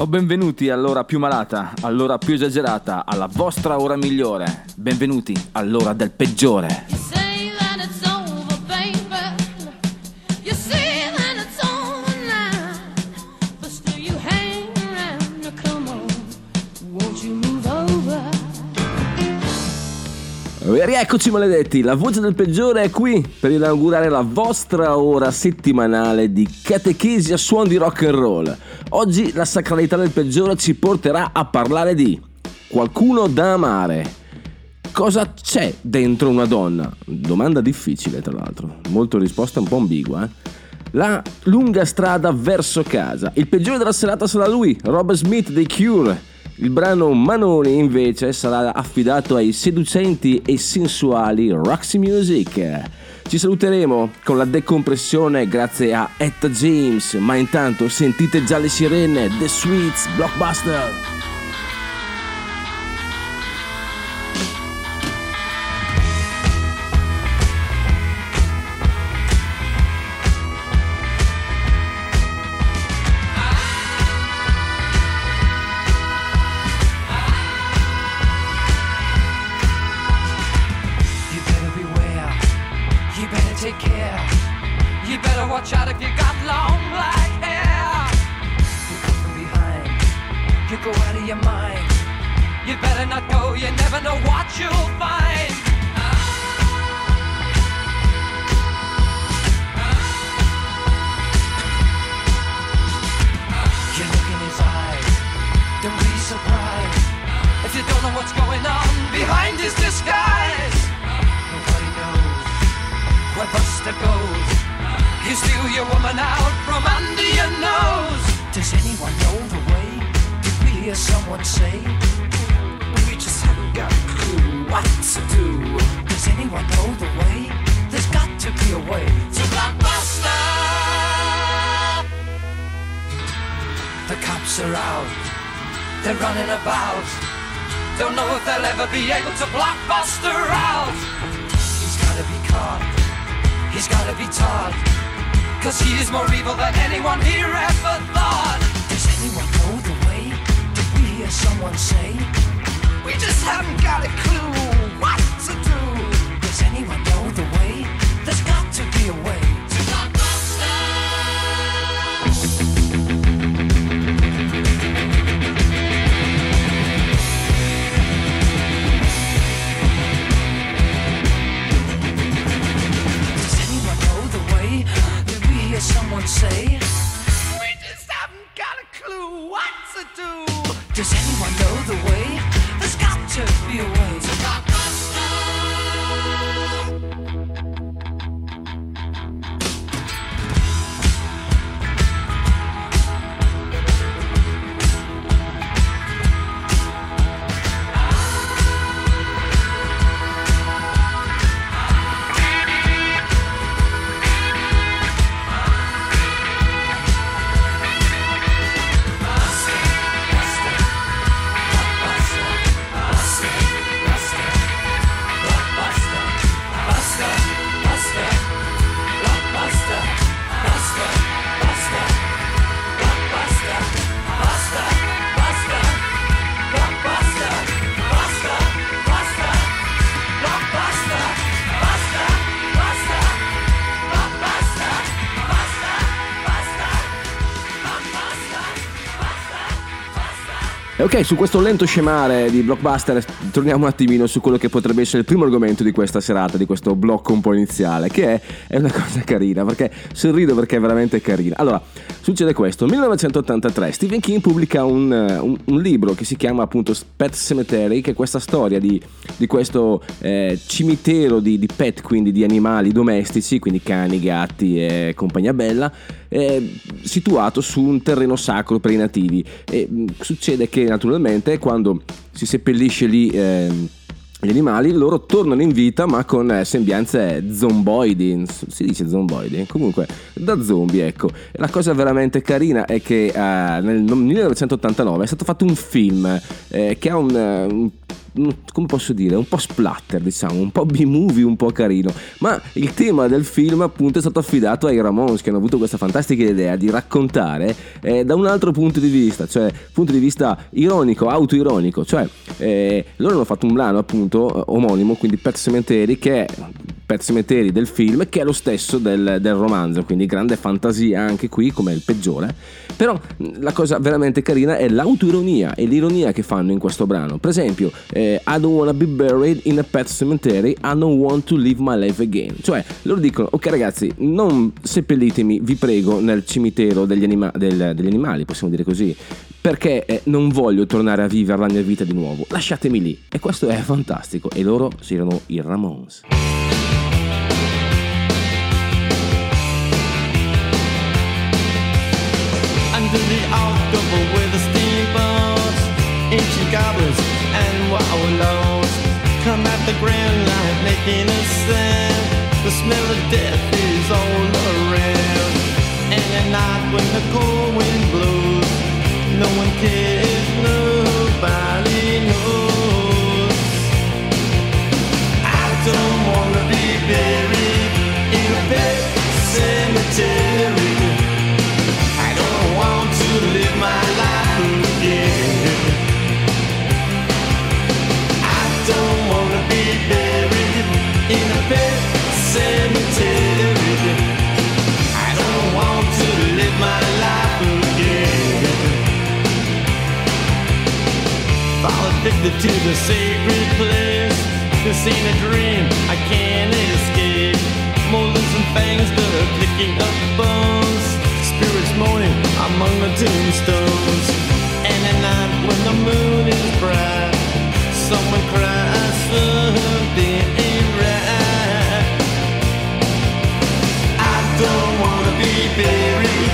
O benvenuti all'ora più malata, all'ora più esagerata, alla vostra ora migliore. Benvenuti all'ora del peggiore. E rieccoci maledetti, la voce del peggiore è qui per inaugurare la vostra ora settimanale di catechesi a suon di rock and roll. Oggi la sacralità del peggiore ci porterà a parlare di qualcuno da amare. Cosa c'è dentro una donna? Domanda difficile tra l'altro, molto risposta un po' ambigua. eh? La lunga strada verso casa. Il peggiore della serata sarà lui, Rob Smith dei Cure. Il brano Manoni invece sarà affidato ai seducenti e sensuali Roxy Music. Ci saluteremo con la decompressione grazie a Etta James, ma intanto sentite già le sirene, The Sweets, Blockbuster. What's going on behind his disguise. Nobody knows where Buster goes. He steal your woman out from under your nose. Does anyone know the way? Did we hear someone say? We just haven't got a clue what to do. Does anyone know the way? There's got to be a way to Blockbuster. The cops are out. They're running about. Don't know if they'll ever be able to block Buster out. He's gotta be caught. He's gotta be taught. Cause he is more evil than anyone here ever thought. Does anyone know the way? Did we hear someone say? We just haven't got a clue what to do. Does anyone know the way? There's got to be a way. Someone say? We just haven't got a clue what to do. Does anyone know the way? There's got to be a way ok, su questo lento scemare di blockbuster torniamo un attimino su quello che potrebbe essere il primo argomento di questa serata, di questo blocco un po' iniziale, che è, è una cosa carina, perché sorrido perché è veramente carina. Allora, succede questo, 1983 Stephen King pubblica un, eh, un- un libro che si chiama appunto Pet Cemetery, che è questa storia di, di questo eh, cimitero di, di pet, quindi di animali domestici, quindi cani, gatti e compagnia bella, eh, situato su un terreno sacro per i nativi. E mh, succede che naturalmente quando si seppellisce lì ehm, gli animali, loro tornano in vita ma con eh, sembianze zomboidi, si dice zomboidi, comunque da zombie ecco. La cosa veramente carina è che eh, nel 1989 è stato fatto un film eh, che ha un, eh, un mm, come posso dire, un po' splatter, diciamo, un po' B-movie, un po' carino. Ma il tema del film appunto è stato affidato ai Ramones che hanno avuto questa fantastica idea di raccontare eh, da un altro punto di vista, cioè punto di vista ironico, autoironico, cioè eh, loro hanno fatto un brano appunto eh, omonimo, quindi Pet Cemetery, che è Pet Cemetery del film, che è lo stesso del, del romanzo, quindi grande fantasia anche qui, come il peggiore. Però la cosa veramente carina è l'autoironia e l'ironia che fanno in questo brano. Per esempio, eh, I don't wanna be buried in a pet cemetery, I don't want to live my life again. Cioè, loro dicono, ok ragazzi, non seppellitemi, vi prego, nel cimitero degli, anima- del- degli animali, possiamo dire così, perché eh, non voglio tornare a vivere la mia vita di nuovo. Lasciatemi lì. E questo è fantastico. E loro si erano i Ramones. Under the October with the steamboats, ancient goblins and wallows come at the grand light making a sound. The smell of death is all around, and at night when the cold wind blows, no one cares, nobody knows. I don't wanna be buried in a pet cemetery. To the sacred place. This ain't a dream, I can't escape. Molars and fangs, the of the bones. Spirits moaning among the tombstones. And at night when the moon is bright, someone cries for something right. I don't wanna be buried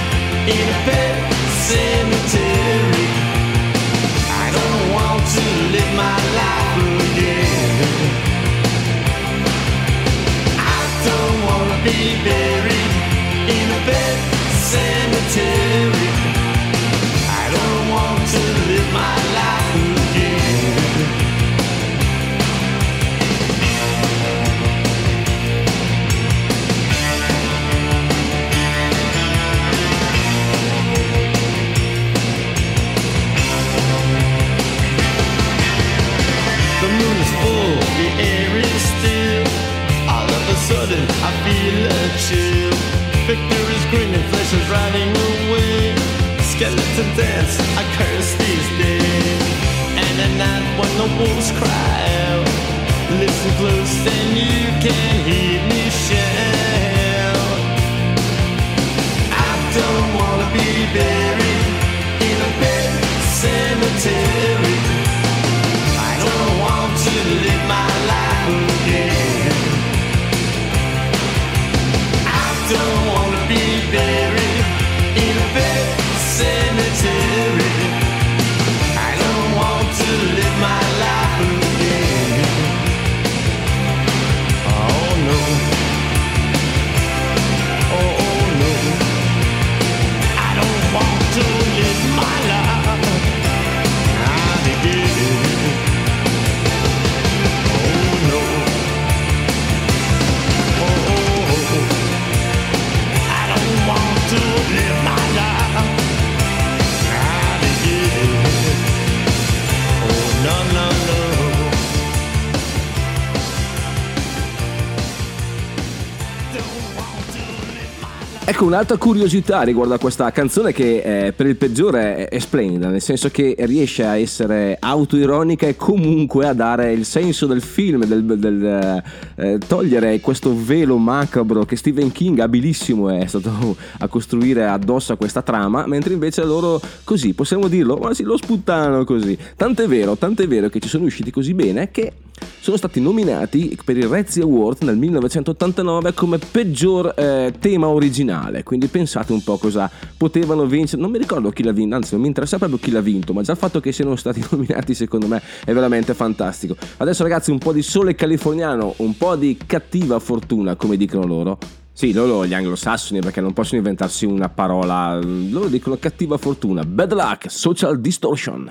in a pet cemetery. Cemetery. I don't want to live my life Victor is riding away. Skeleton dance, I curse these days. And at night when the wolves cry out, listen close and you can hear me shout. I don't wanna be buried in a pet cemetery. I don't want to live my Ecco un'altra curiosità riguardo a questa canzone che eh, per il peggiore è, splendida, nel senso che riesce a essere autoironica e comunque a dare il senso del film, del, del, eh, eh, togliere questo velo macabro che Stephen King abilissimo è stato a costruire addosso a questa trama, mentre invece loro così, possiamo dirlo, ma sì, lo sputtano così. Tant'è vero, tant'è vero che ci sono riusciti così bene che sono stati nominati per il Razzie Award nel 1989 come peggior eh, tema originale. Quindi pensate un po' cosa potevano vincere. Non mi ricordo chi l'ha vinto, anzi, non mi interessa proprio chi l'ha vinto, ma già il fatto che siano stati nominati, secondo me, è veramente fantastico. Adesso, ragazzi, un po' di sole californiano, un po' di cattiva fortuna, come dicono loro. Sì, loro gli anglosassoni perché non possono inventarsi una parola. Loro dicono cattiva fortuna. Bad luck, social distortion.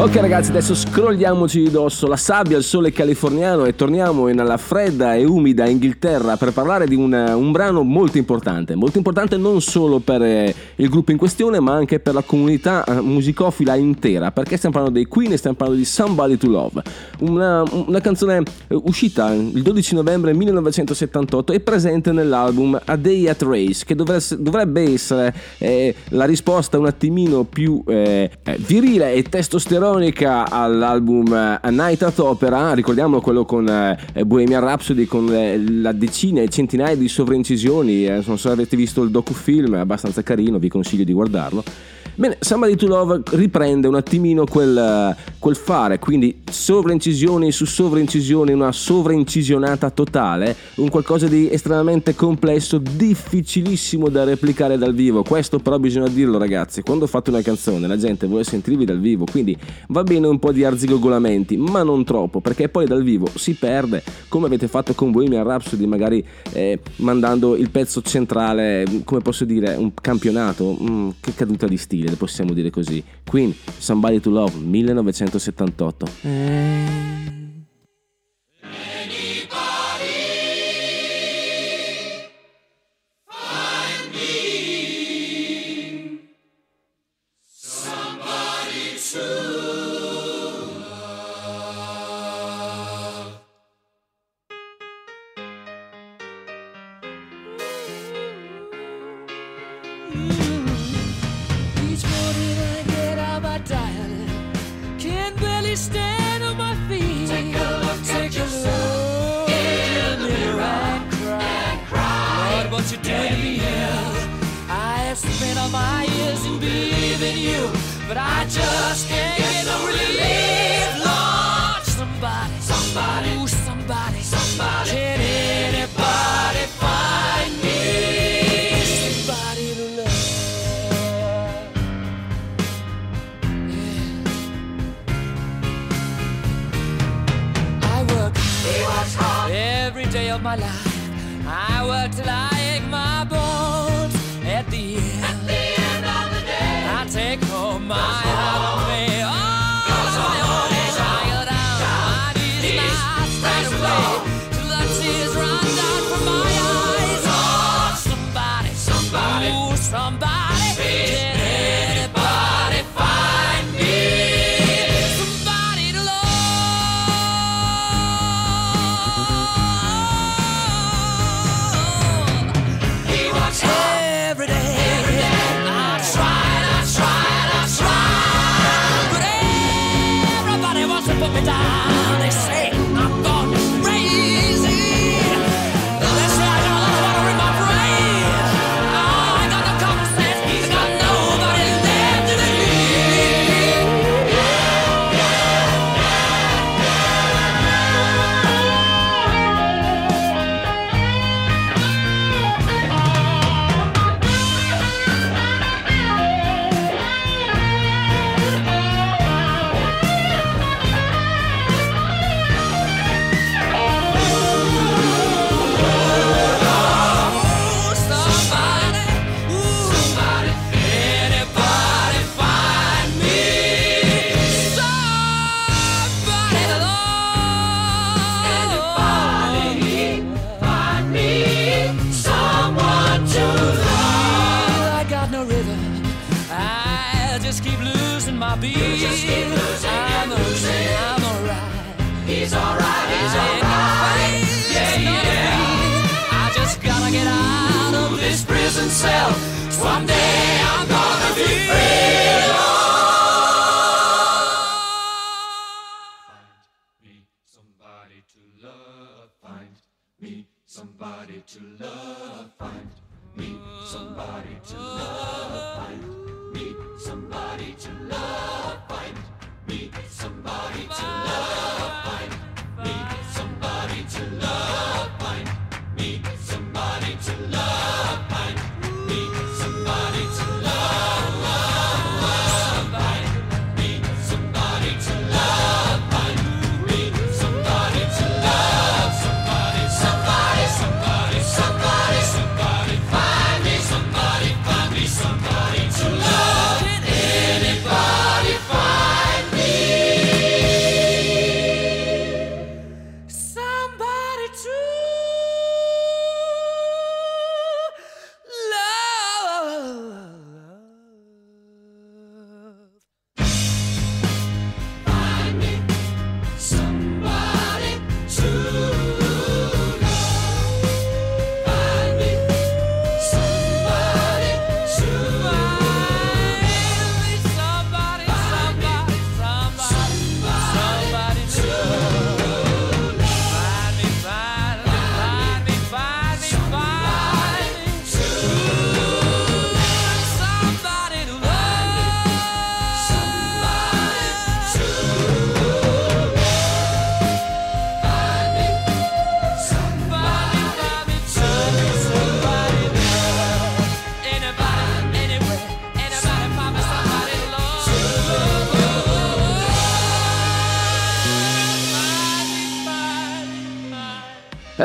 Ok ragazzi, adesso scrolliamoci di dosso la sabbia, il sole californiano e torniamo nella fredda e umida Inghilterra per parlare di un, un brano molto importante, molto importante non solo per eh, il gruppo in questione ma anche per la comunità eh, musicofila intera, perché stiamo parlando dei Queen e stiamo parlando di Somebody to Love, una, una canzone eh, uscita il 12 novembre 1978 e presente nell'album A Day at Race, che dovrebbe, dovrebbe essere eh, la risposta un attimino più eh, virile e testosteronica all'album eh, A Night at Opera, ricordiamo quello con eh, Bohemian Rhapsody con eh, la decina e centinaia di sovraincisioni, eh, non so se avete visto il docufilm, è abbastanza carino, vi consiglio di guardarlo. Bene, Somebody to Love riprende un attimino quel, quel fare, quindi sovraincisioni su sovraincisioni, una sovraincisionata totale, un qualcosa di estremamente complesso, difficilissimo da replicare dal vivo. Questo però bisogna dirlo ragazzi, quando fate una canzone la gente vuole sentirvi dal vivo, quindi va bene un po' di arzigogolamenti, ma non troppo, perché poi dal vivo si perde, come avete fatto con Bohemian Rhapsody, magari eh, mandando il pezzo centrale, come posso dire, un campionato, Mm, che caduta di stile stile, possiamo dire così. Queen, Somebody to Love, 1978. Eh...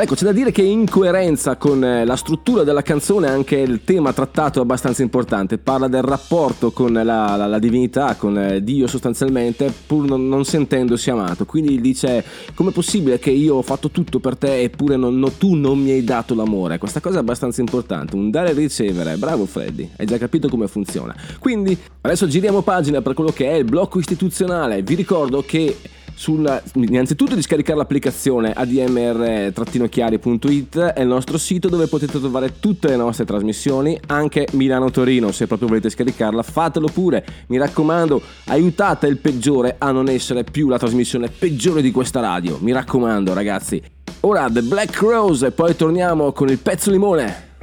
Ecco, c'è da dire che in coerenza con eh, la struttura della canzone anche il tema trattato è abbastanza importante. Parla del rapporto con la, la- la divinità, con eh, Dio sostanzialmente, pur non, non sentendosi amato. Quindi dice: Com'è possibile che io ho fatto tutto per te eppure non- no- tu non mi hai dato l'amore? Questa cosa è abbastanza importante. Un dare e ricevere. Bravo Freddy, hai già capito come funziona. Quindi adesso giriamo pagina per quello che è il blocco istituzionale. Vi ricordo che sul, innanzitutto di scaricare l'applicazione admr-chiari.it è il nostro sito dove potete trovare tutte le nostre trasmissioni, anche Milano-Torino, se proprio volete scaricarla, fatelo pure, mi raccomando, aiutate il peggiore a non essere più la trasmissione peggiore di questa radio, mi raccomando ragazzi. Ora The Black Rose e poi torniamo con il pezzo limone.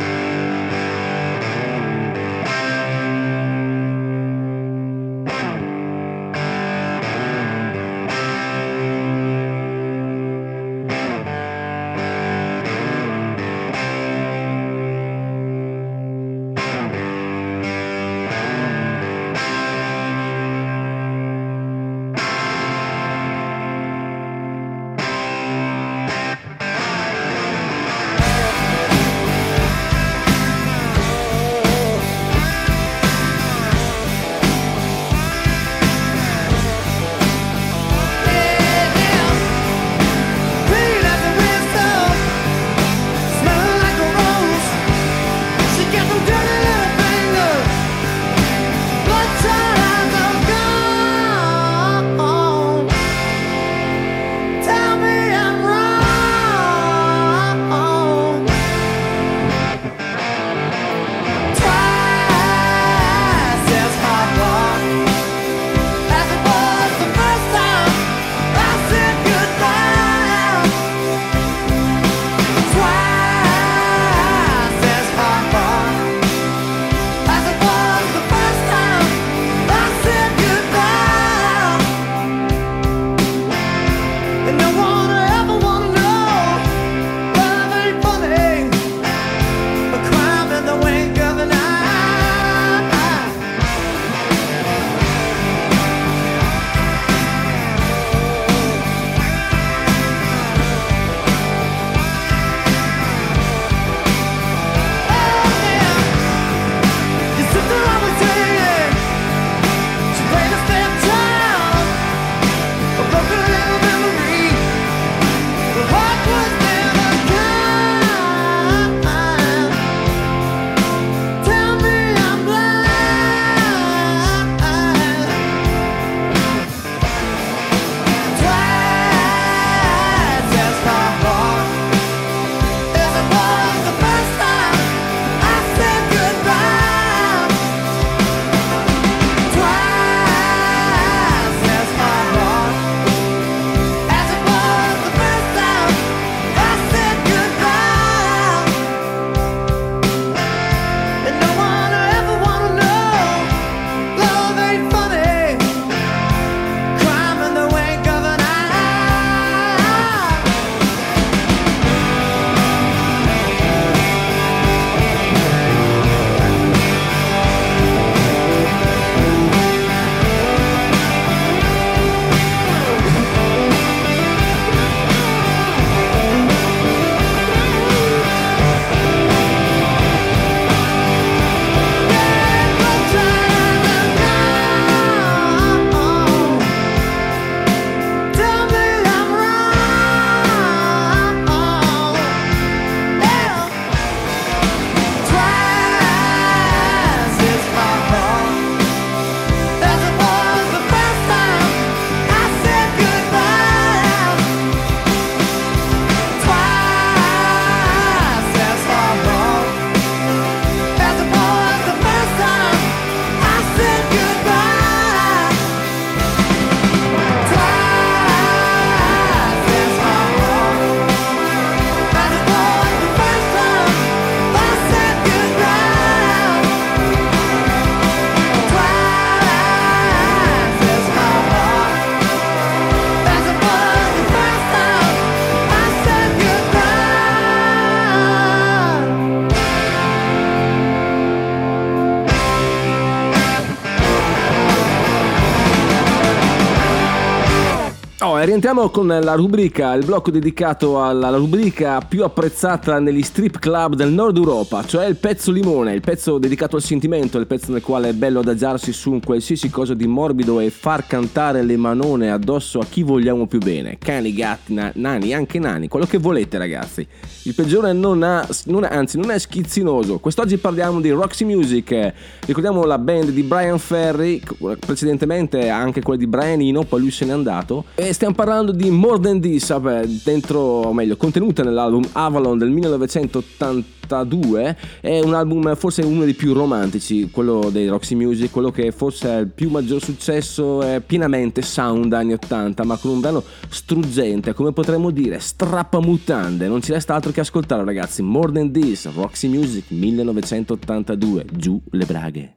Rientriamo con la rubrica, il blocco dedicato alla la rubrica più apprezzata negli strip club del nord Europa, cioè il pezzo limone, il pezzo dedicato al sentimento, il pezzo nel quale è bello adagiarsi su un qualsiasi cosa di morbido e far cantare le manone addosso a chi vogliamo più bene, cani, gatti, na- nani, anche nani, quello che volete ragazzi. Il peggiore non ha, non anzi non è schizzinoso. Quest'oggi parliamo di Roxy Music, ricordiamo la band di Brian Ferry, precedentemente anche quella di Brian Eno, poi lui se n'è andato. E stiamo parlando di More Than This, vabbè, dentro, o meglio, contenuta nell'album Avalon del 1982. È un album forse uno dei più romantici, quello dei Roxy Music, quello che forse è il più maggior successo, è pienamente sound anni 80, ma con un brano struggente, come potremmo dire, strappamutande. Non ci resta altro che ascoltare ragazzi, More Than This, Roxy Music 1982, giù le braghe.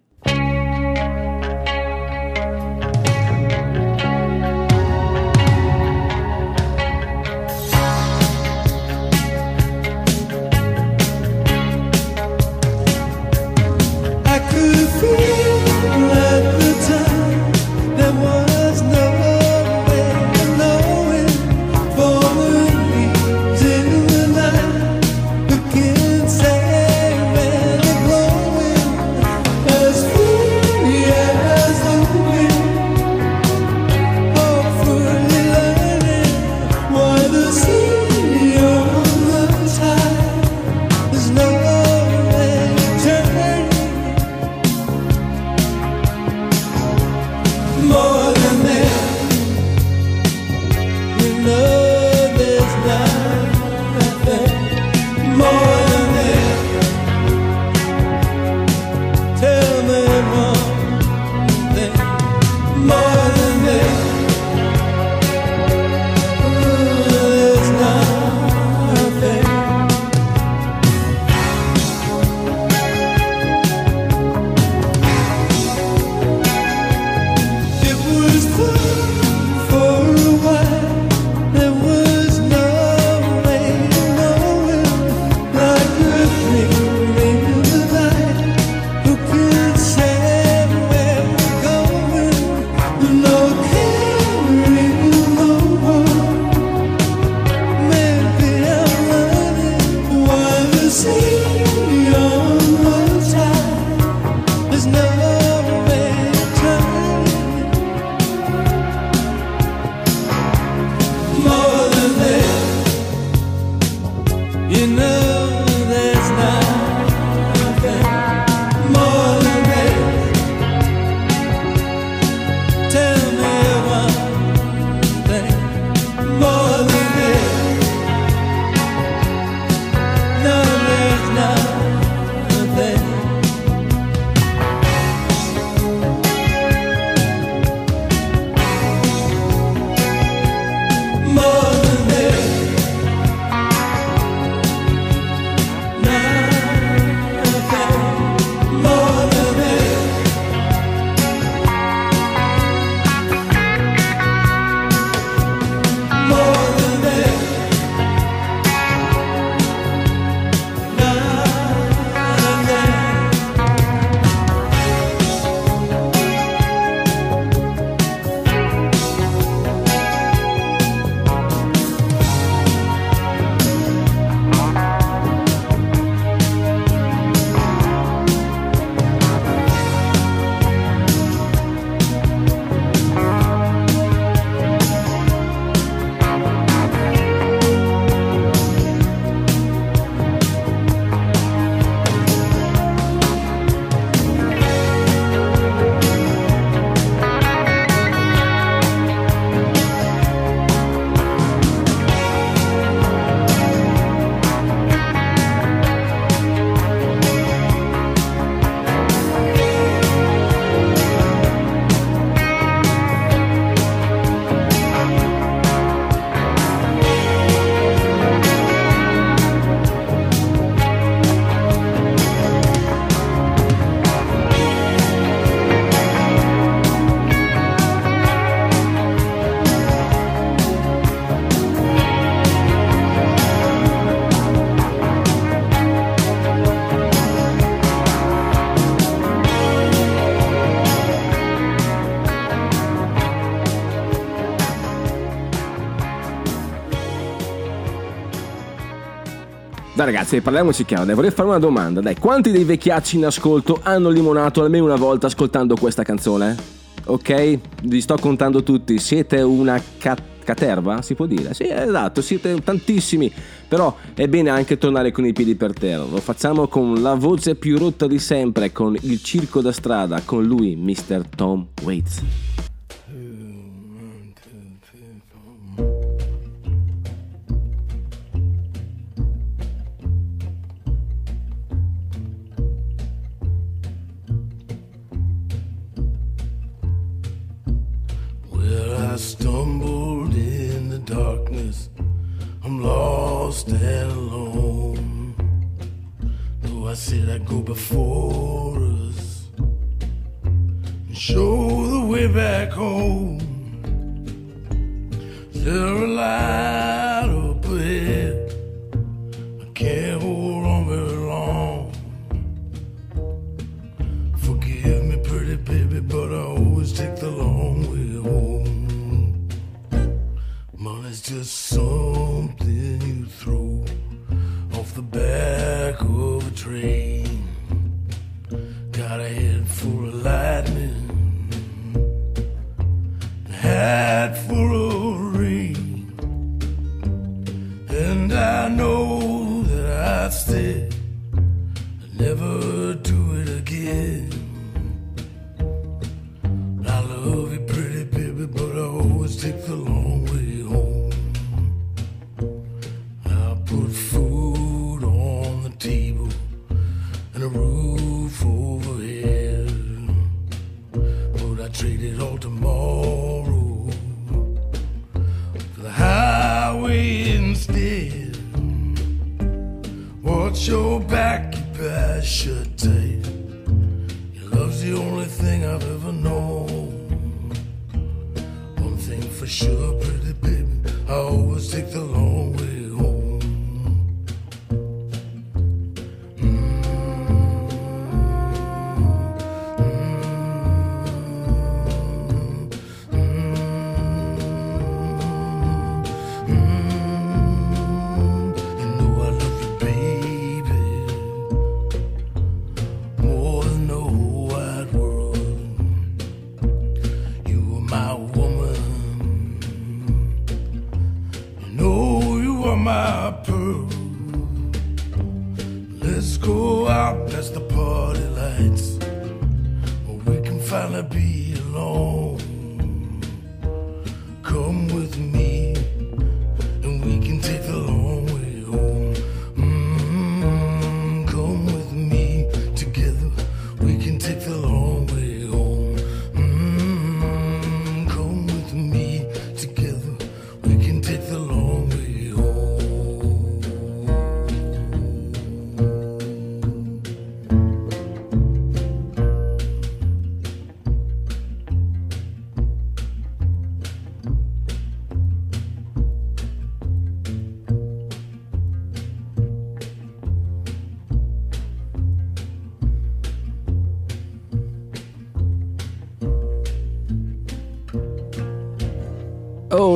Ragazzi, parliamoci chiaro, vorrei fare una domanda. Dai, quanti dei vecchiacci in ascolto hanno limonato almeno una volta ascoltando questa canzone? Ok? Vi sto contando tutti. Siete una ca- caterva? Si può dire? Sì, esatto, siete tantissimi. Però è bene anche tornare con i piedi per terra. Lo facciamo con la voce più rotta di sempre, con il circo da strada, con lui, Mr. Tom Waits. I stumbled in the darkness. I'm lost and alone. Though I said I'd go before us and show the way back home. There a light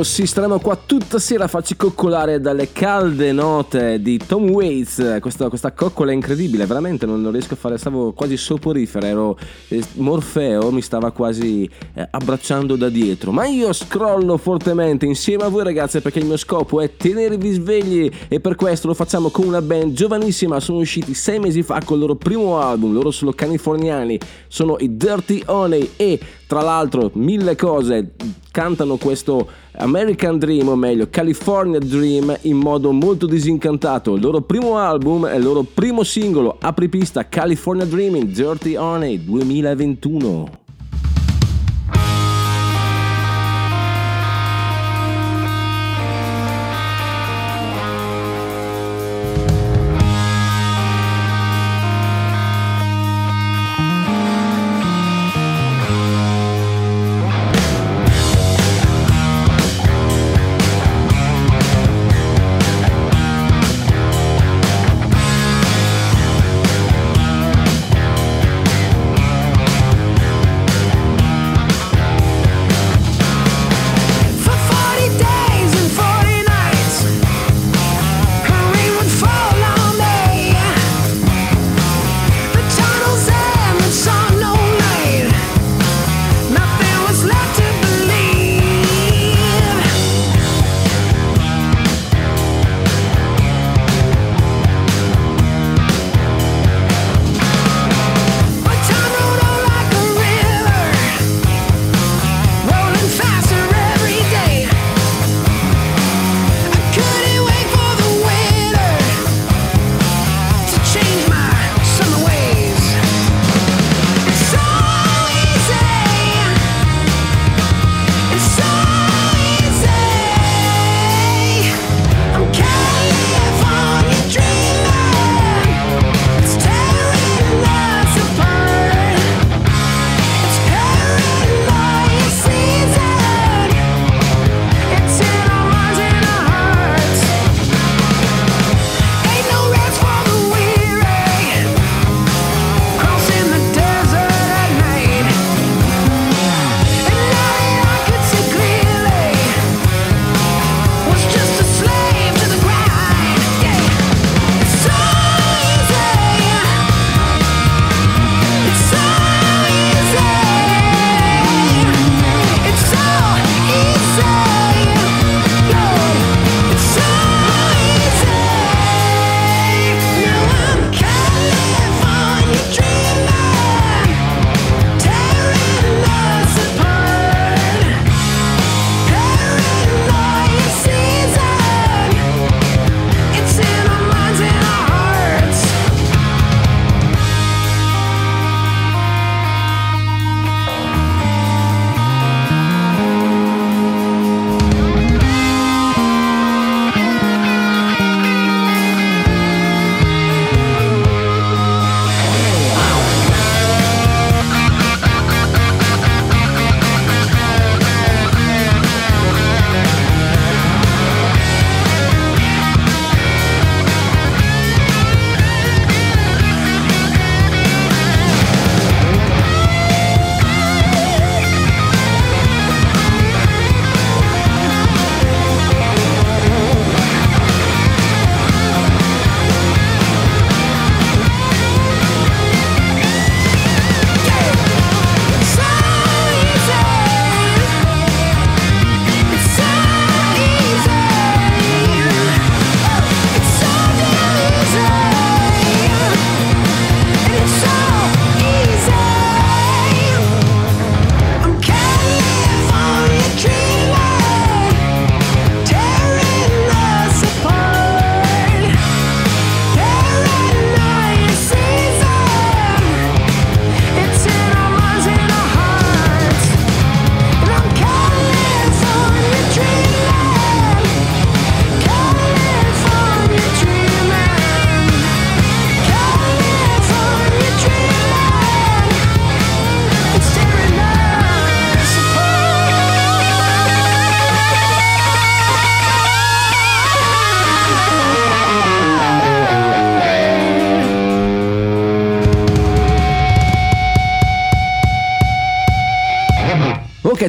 Sì, staremo qua tutta sera a farci coccolare dalle calde note di Tom Waits. Questa, questa coccola è incredibile, veramente non, non riesco a fare, stavo quasi soporifera, ero eh, Morfeo mi stava quasi eh, abbracciando da dietro. Ma io scrollo fortemente insieme a voi ragazze perché il mio scopo è tenervi svegli e per questo lo facciamo con una band giovanissima, sono usciti sei mesi fa con il loro primo album, loro sono californiani, sono i Dirty Honey e tra l'altro mille cose cantano questo American Dream, o meglio California Dream, in modo molto disincantato. Il loro primo album è il loro primo singolo, apripista California Dreaming, Dirty Honey 2021.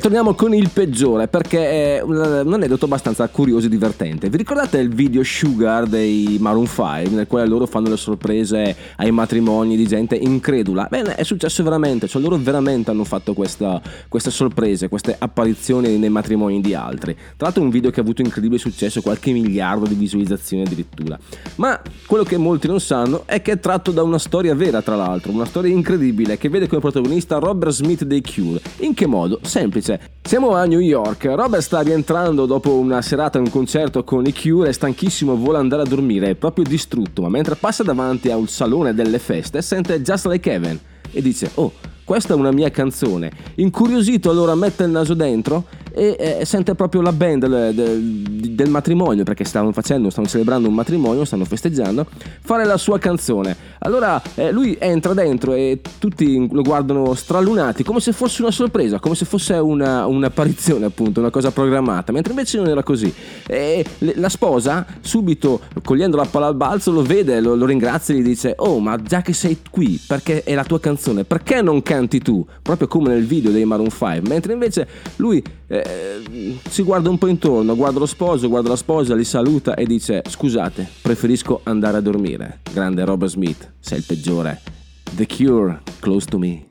Torniamo con il peggiore perché è un aneddoto abbastanza curioso e divertente. Vi ricordate il video Sugar dei Maroon 5 nel quale loro fanno le sorprese ai matrimoni di gente incredula? Bene, è successo veramente, cioè loro veramente hanno fatto questa- queste sorprese, queste apparizioni nei matrimoni di altri. Tra l'altro un video che ha avuto incredibile successo, qualche miliardo di visualizzazioni addirittura. Ma quello che molti non sanno è che è tratto da una storia vera, tra l'altro, una storia incredibile che vede come protagonista Robert Smith dei Cure. In che modo? Semplice. Siamo a New York, Robert sta rientrando dopo una serata in un concerto con i Cure, è stanchissimo, vuole andare a dormire, è proprio distrutto, ma mentre passa davanti a un salone delle feste sente Just Like Heaven e dice "Oh, questa è una mia canzone". Incuriosito allora mette il naso dentro e eh, sente proprio la band del, del- del matrimonio, perché stavano facendo, stanno celebrando un matrimonio, stanno festeggiando, fare la sua canzone. Allora eh, lui entra dentro e tutti lo guardano stralunati, come se fosse una sorpresa, come se fosse una, un'apparizione appunto, una cosa programmata, mentre invece non era così. E la sposa, subito cogliendo la palla al balzo, lo vede, lo, lo ringrazia e gli dice, oh ma già che sei qui, perché è la tua canzone, perché non canti tu? Proprio come nel video dei Maroon 5, mentre invece lui eh, si guarda un po' intorno, guarda lo sposo, guarda la sposa, li saluta e dice scusate, preferisco andare a dormire. Grande Robert Smith, sei il peggiore. The Cure, close to me.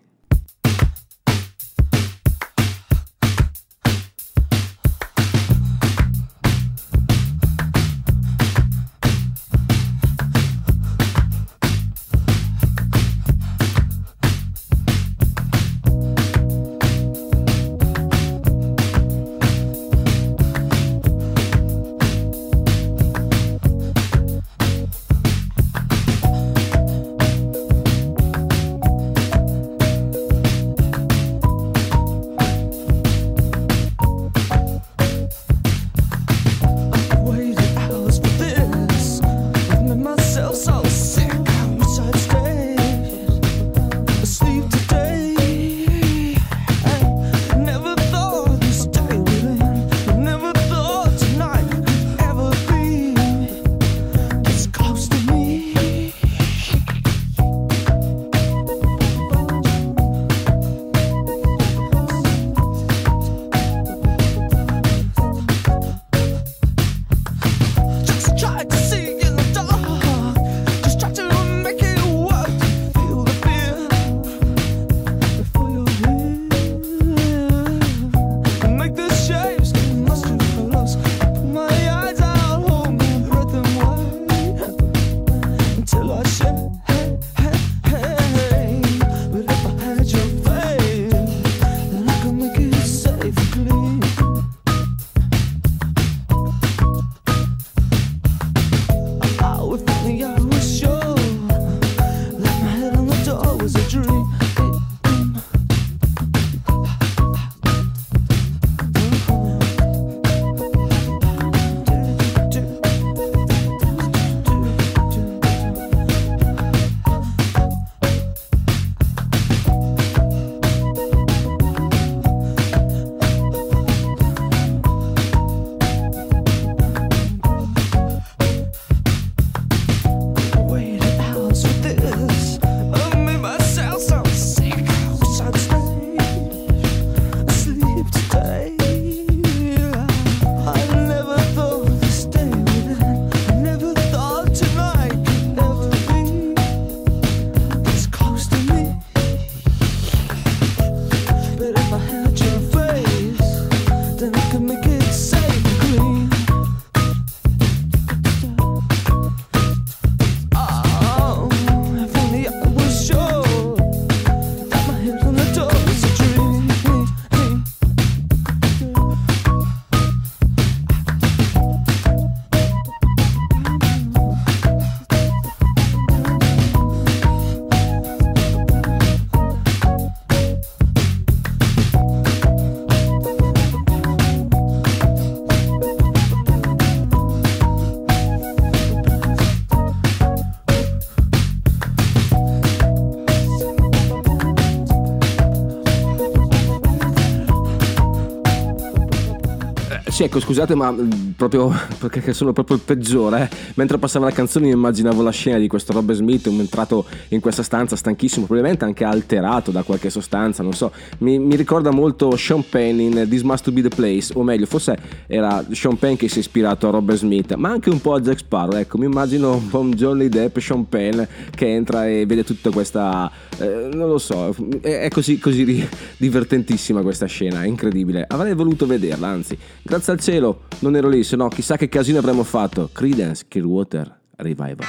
Sì, ecco, scusate, ma mh, proprio perché sono proprio il peggiore. eh. Mentre passava la canzone, io immaginavo la scena di questo Robert Smith entrato in questa stanza stanchissimo, probabilmente anche alterato da qualche sostanza, non so. Mi, mi ricorda molto Sean Penn in This Must Be the Place, o meglio, forse era Sean Penn che si è ispirato a Robert Smith, ma anche un po' a Jack Sparrow. Ecco, mi immagino un po' un Johnny Depp, Sean Penn che entra e vede tutta questa. eh, non lo so, è, così, così divertentissima questa scena, è incredibile. Avrei voluto vederla, anzi, grazie al cielo non ero lì, se no chissà che casino avremmo fatto. Credence Clearwater Revival.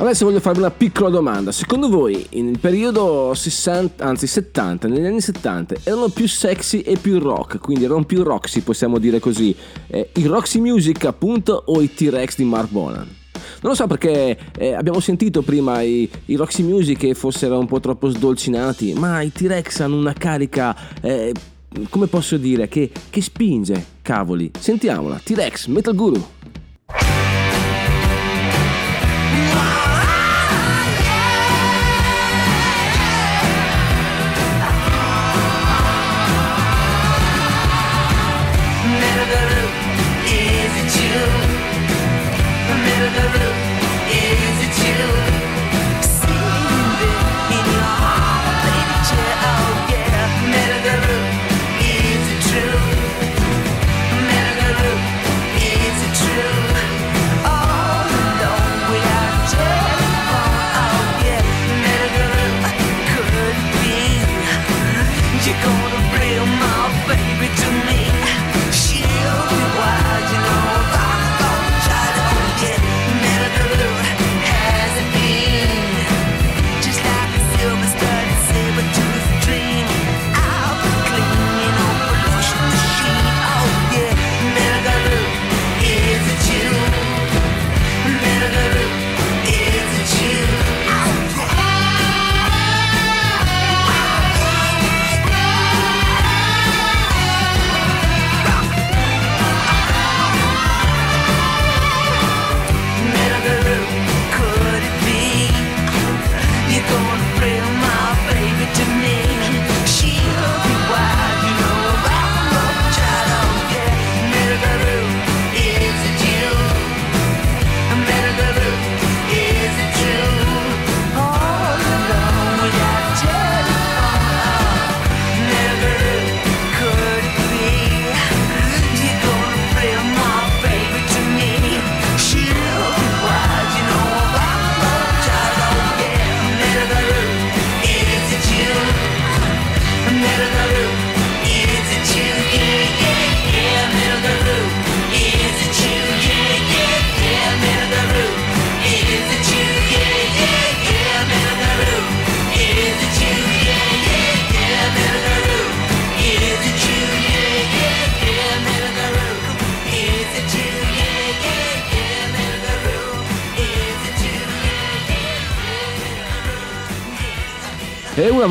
Adesso voglio farvi una piccola domanda. Secondo voi, nel periodo 60, anzi 70, negli anni 70, erano più sexy e più rock? Quindi erano più roxy, possiamo dire così. Eh, I Roxy Music, appunto, o i T-Rex di Mark Bolan? Non lo so perché eh, abbiamo sentito prima i, i Roxy Music che fossero un po' troppo sdolcinati, ma i T-Rex hanno una carica, eh, come posso dire, che, che spinge, cavoli. Sentiamola, T-Rex, Metal Guru.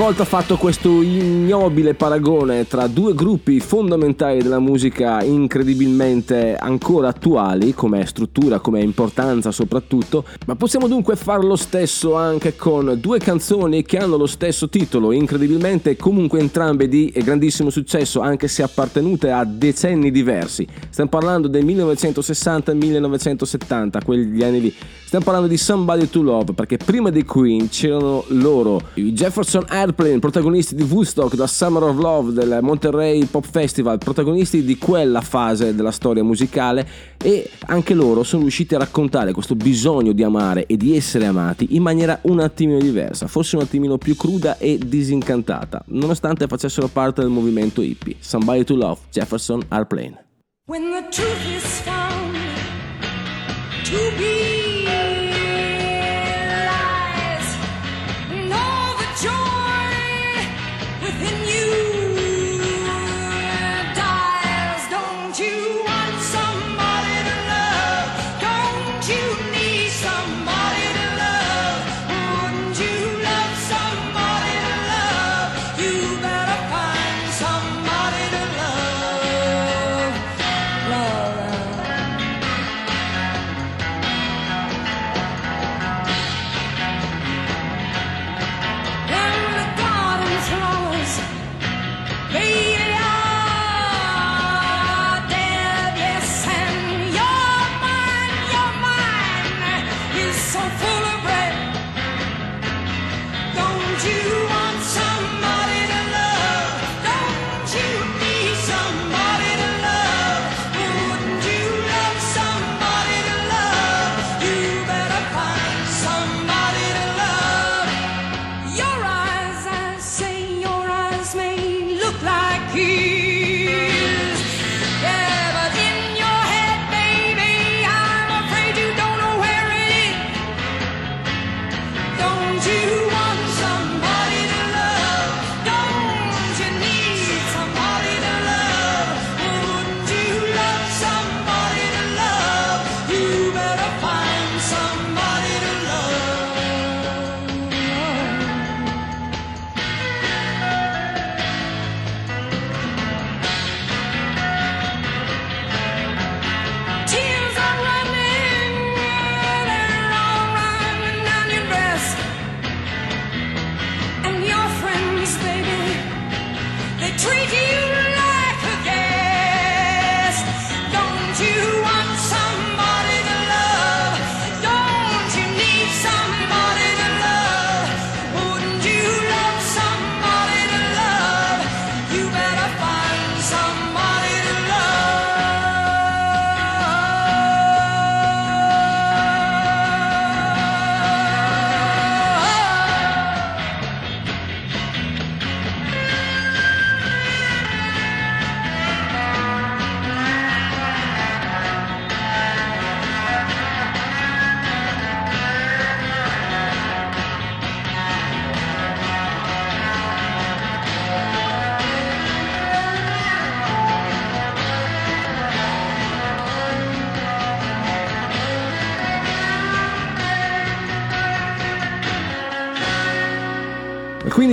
Volta fatto questo ignobile paragone tra due gruppi fondamentali della musica incredibilmente ancora attuali, come struttura, come importanza soprattutto, ma possiamo dunque fare lo stesso anche con due canzoni che hanno lo stesso titolo, incredibilmente comunque entrambe di grandissimo successo, anche se appartenute a decenni diversi. Stiamo parlando del 1960 e 1970, quegli anni lì. Stiamo parlando di Somebody to Love, perché prima dei Queen c'erano loro, i Jefferson Airplane, protagonisti di Woodstock, da Summer of Love, del Monterey Pop Festival, protagonisti di quella fase della storia musicale e anche loro sono riusciti a raccontare questo bisogno di amare e di essere amati in maniera un attimino diversa, forse un attimino più cruda e disincantata, nonostante facessero parte del movimento hippie. Somebody to Love, Jefferson Airplane. When the truth is found to be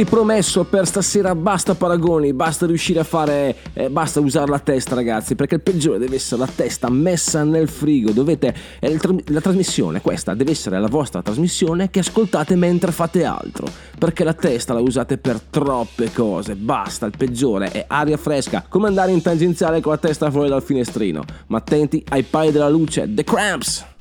Promesso per stasera basta paragoni, basta riuscire a fare, eh, basta usare la testa ragazzi, perché il peggiore deve essere la testa messa nel frigo, dovete, il tra- la trasmissione questa deve essere la vostra trasmissione che ascoltate mentre fate altro, perché la testa la usate per troppe cose, basta, il peggiore è aria fresca, come andare in tangenziale con la testa fuori dal finestrino, ma attenti ai pai della luce, The Cramps!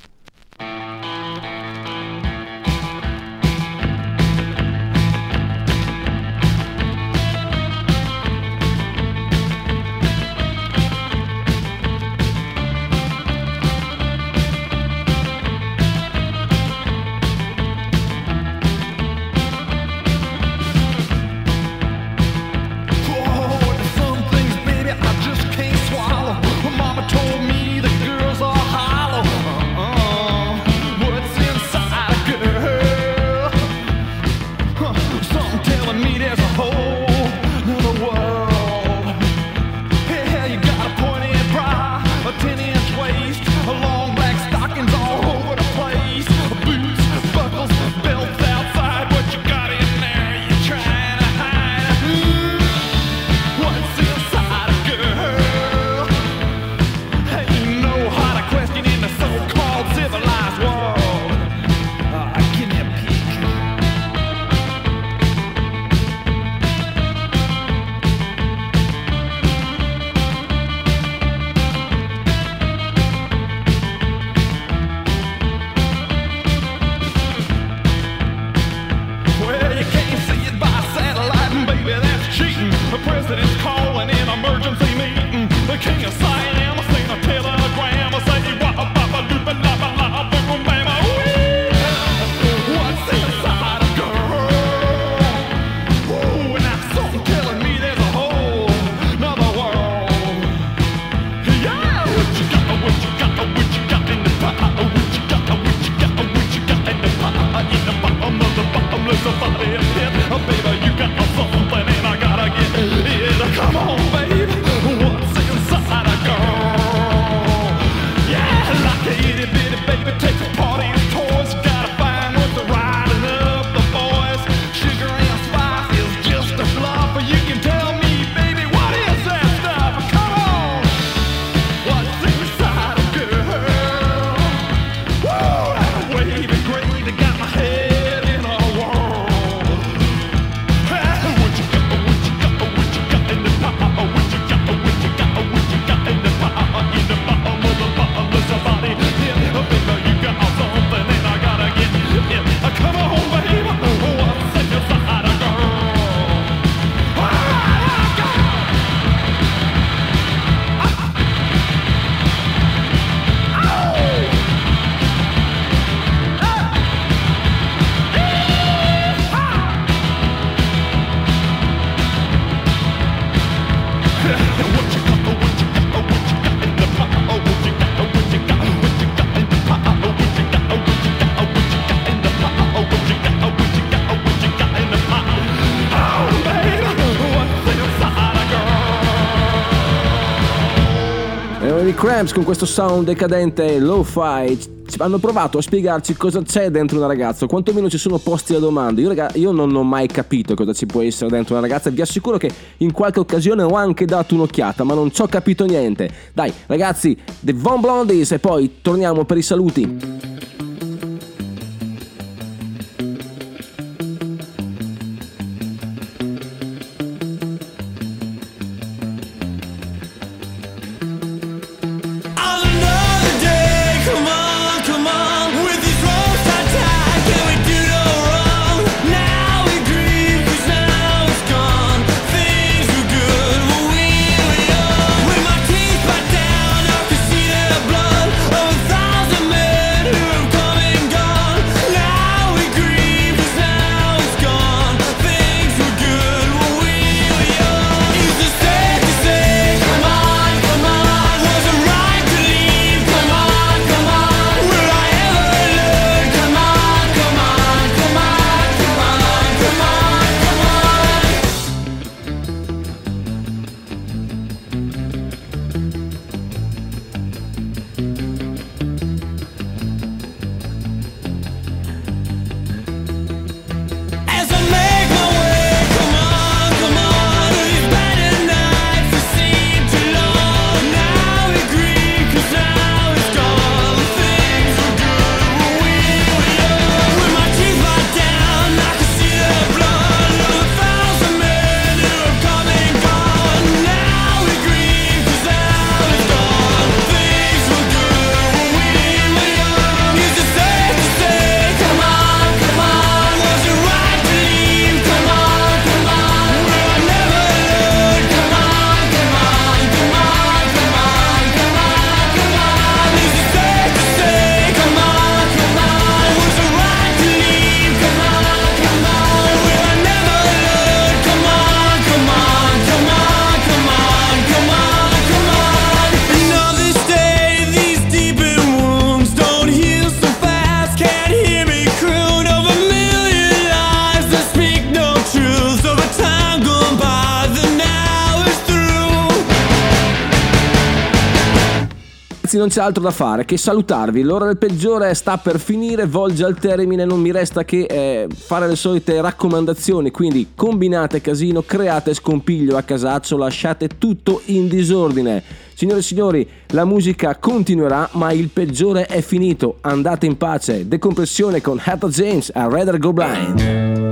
Cramps con questo sound decadente lo-fi hanno provato a spiegarci cosa c'è dentro una ragazza, o quantomeno ci sono posti la domanda. Io, raga, io non ho mai capito cosa ci può essere dentro una ragazza, vi assicuro che in qualche occasione ho anche dato un'occhiata, ma non ci ho capito niente. Dai, ragazzi, The Von Blondies e poi torniamo per i saluti. non c'è altro da fare che salutarvi. L'ora del peggiore sta per finire, volge al termine, non mi resta che eh, fare le solite raccomandazioni, quindi combinate casino, create scompiglio a casaccio, lasciate tutto in disordine. Signore e signori, la musica continuerà, ma il peggiore è finito. Andate in pace. Decompressione con Heather James a Radar Go Blind.